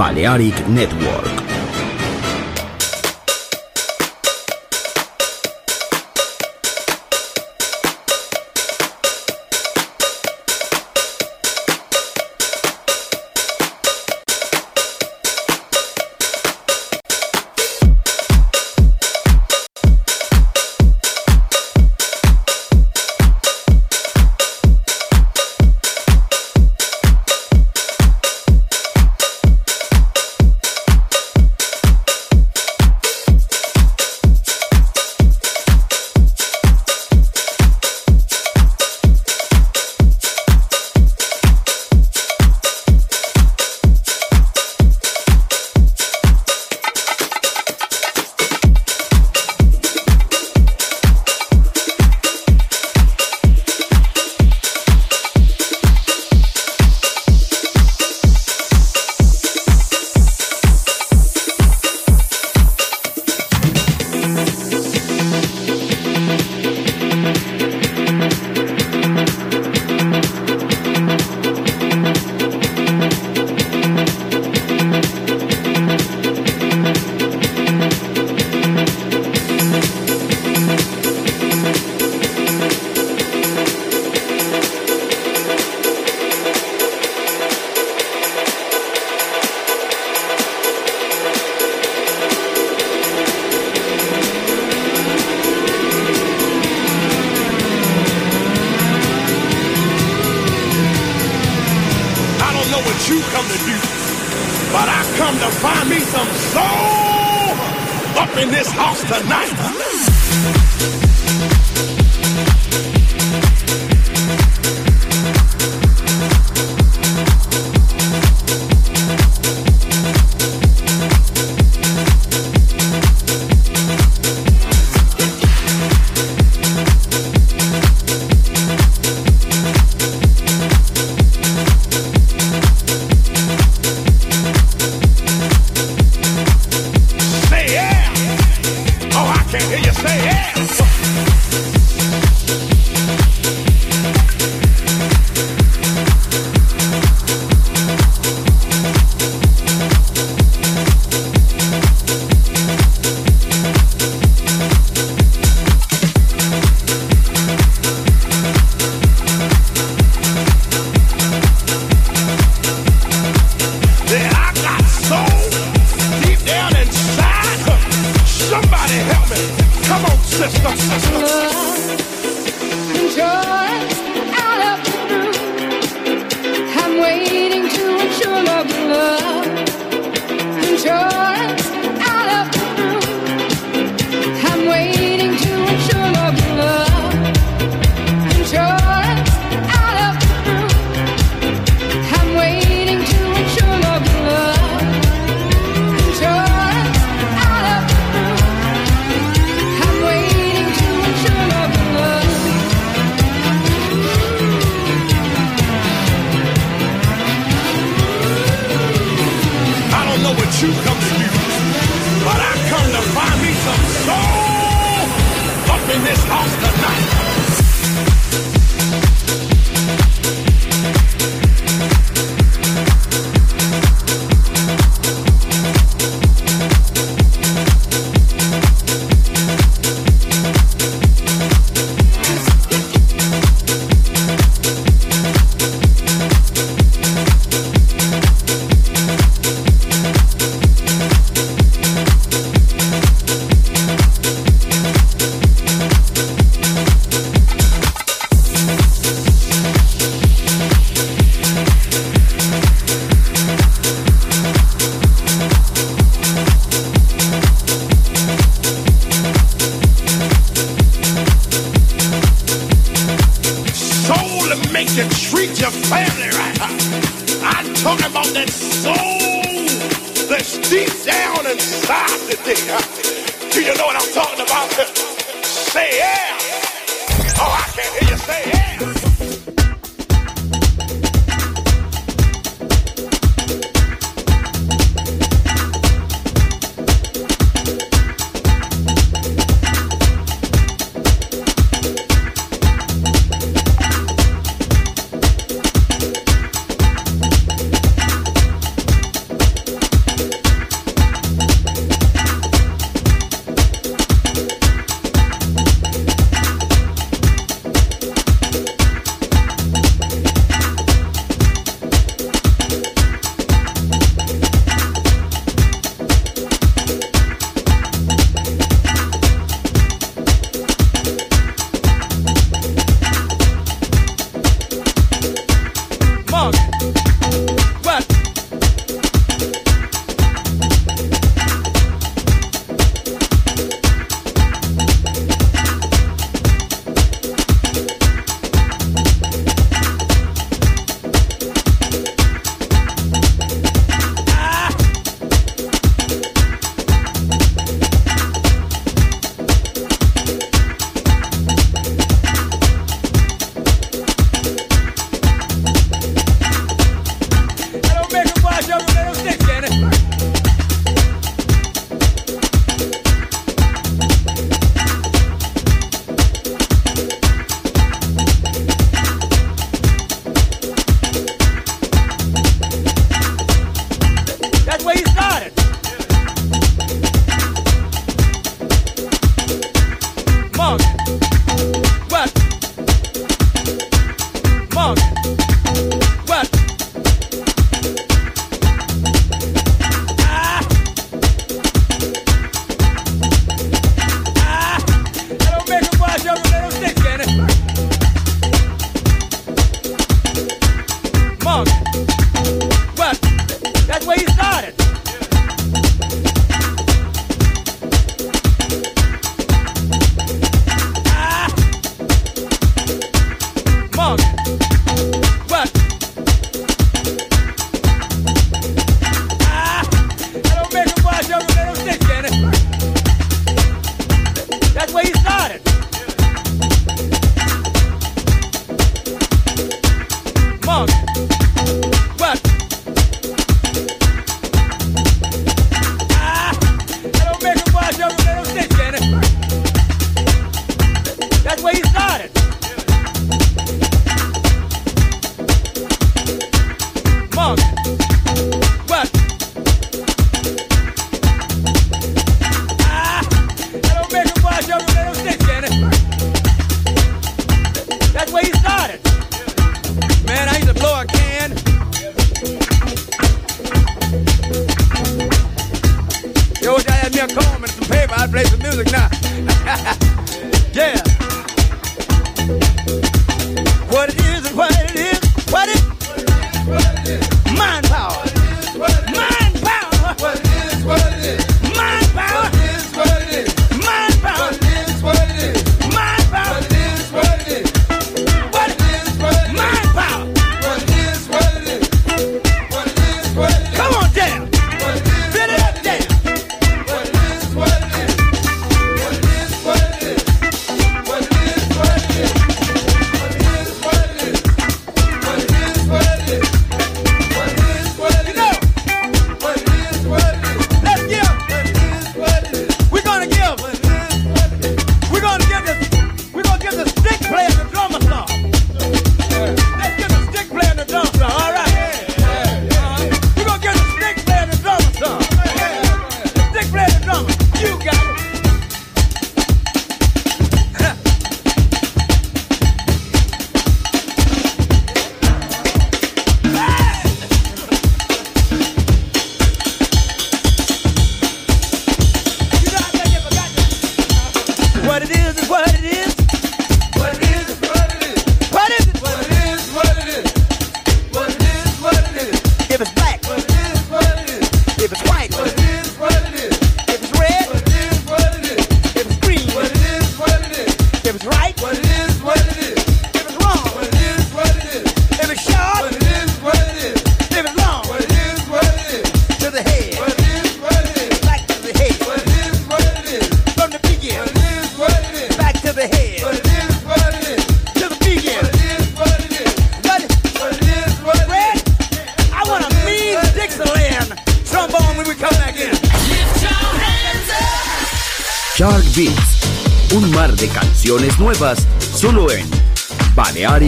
Balearic Network.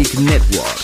Network.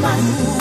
满足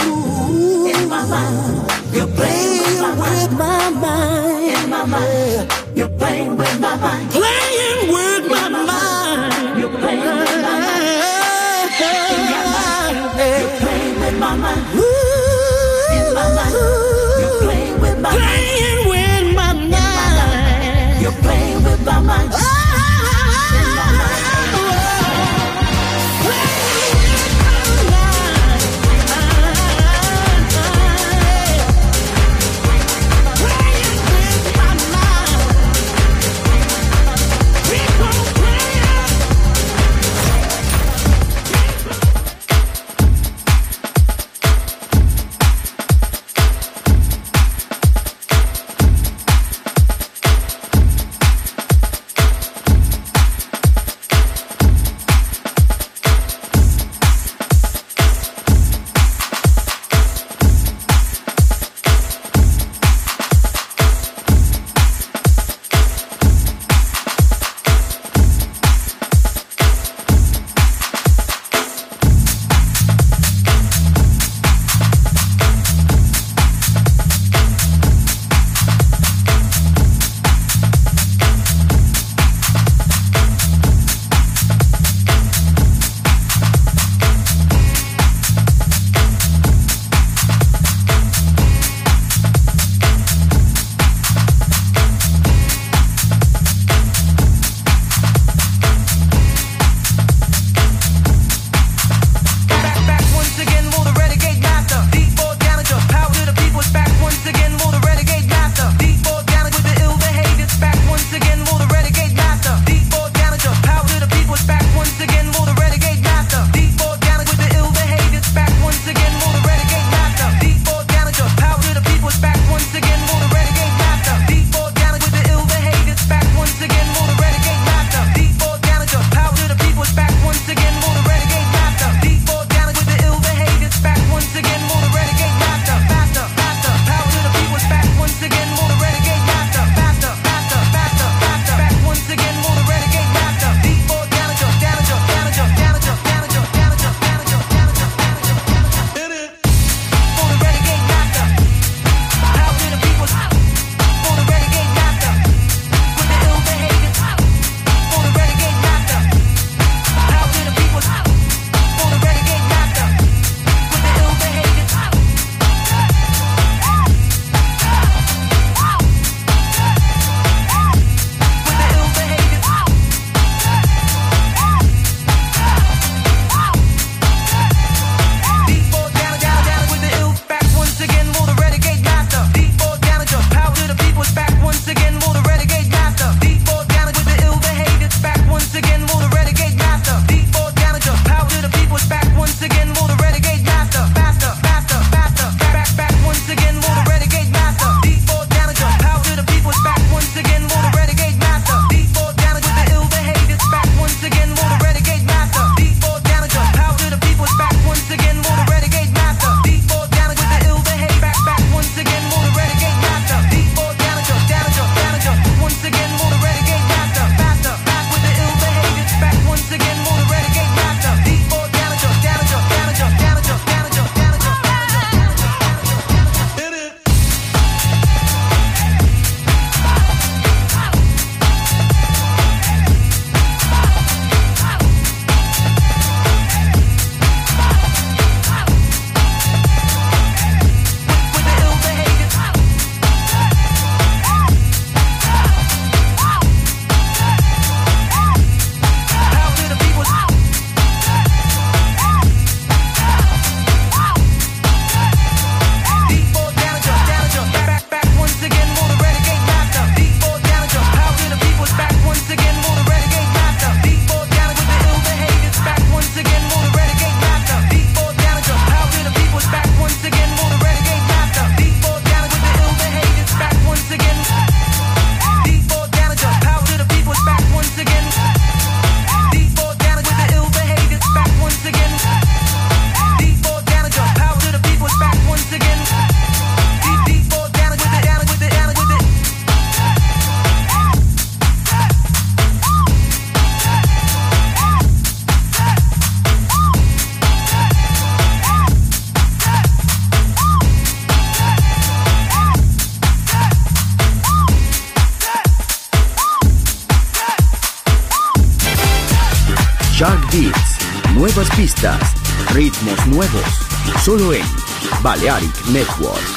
Network.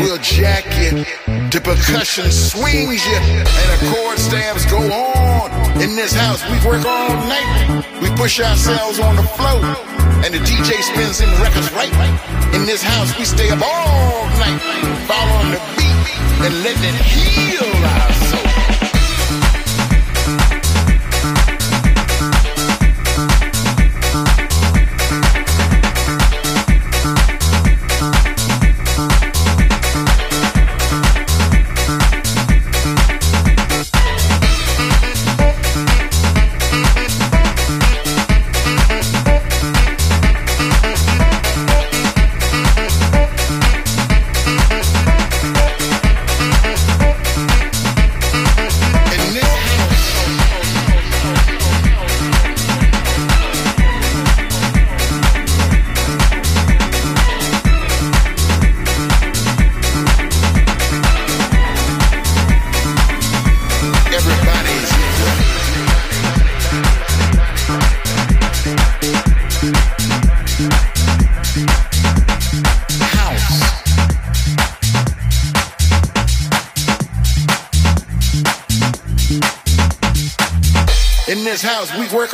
Will jack ya. The percussion swings ya. And the chord stabs go on. In this house, we work all night. We push ourselves on the floor. And the DJ spins them records right. In this house, we stay up all night. Following the beat and letting it heal our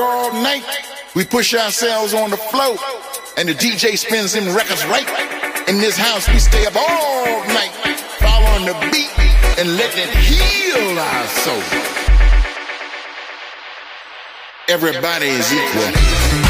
all night. We push ourselves on the floor, and the DJ spins them records right. In this house, we stay up all night, following the beat and letting it heal our soul. Everybody is equal.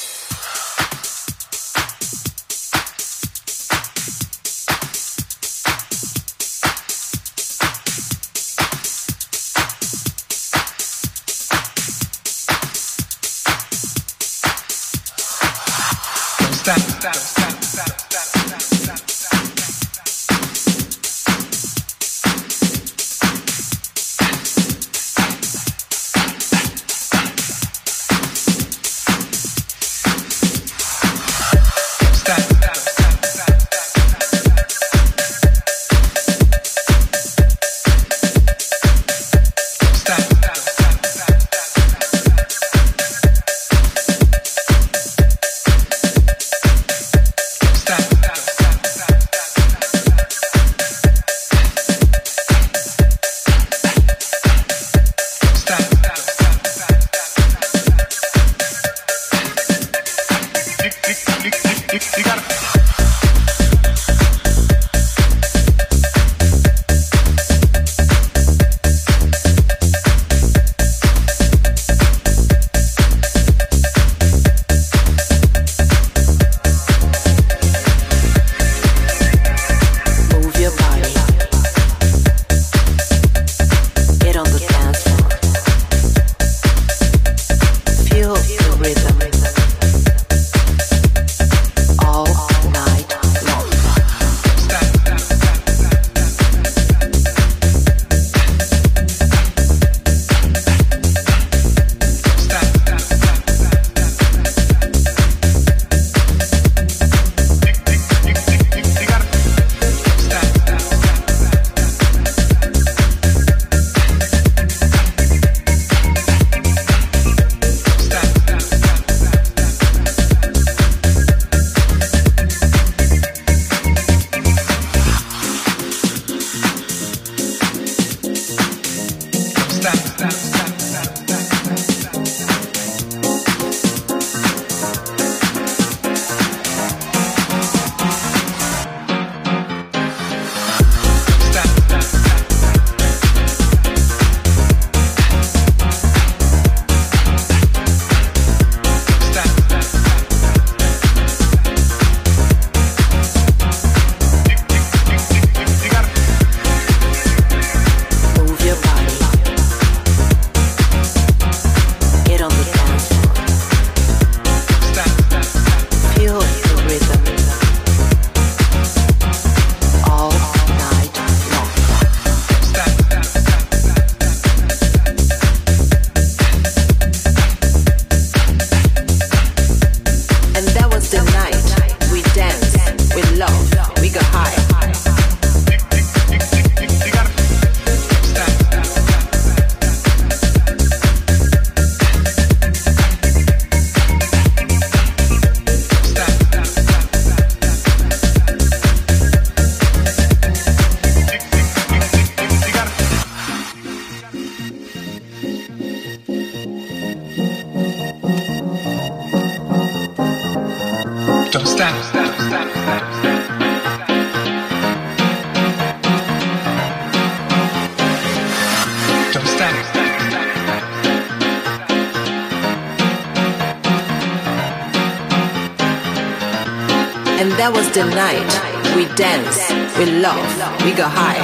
And that was the night we dance, we love, we got high.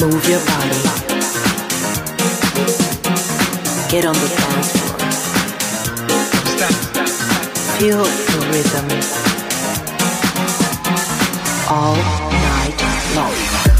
Move your body. Get on the dance floor. Feel the rhythm. All night long.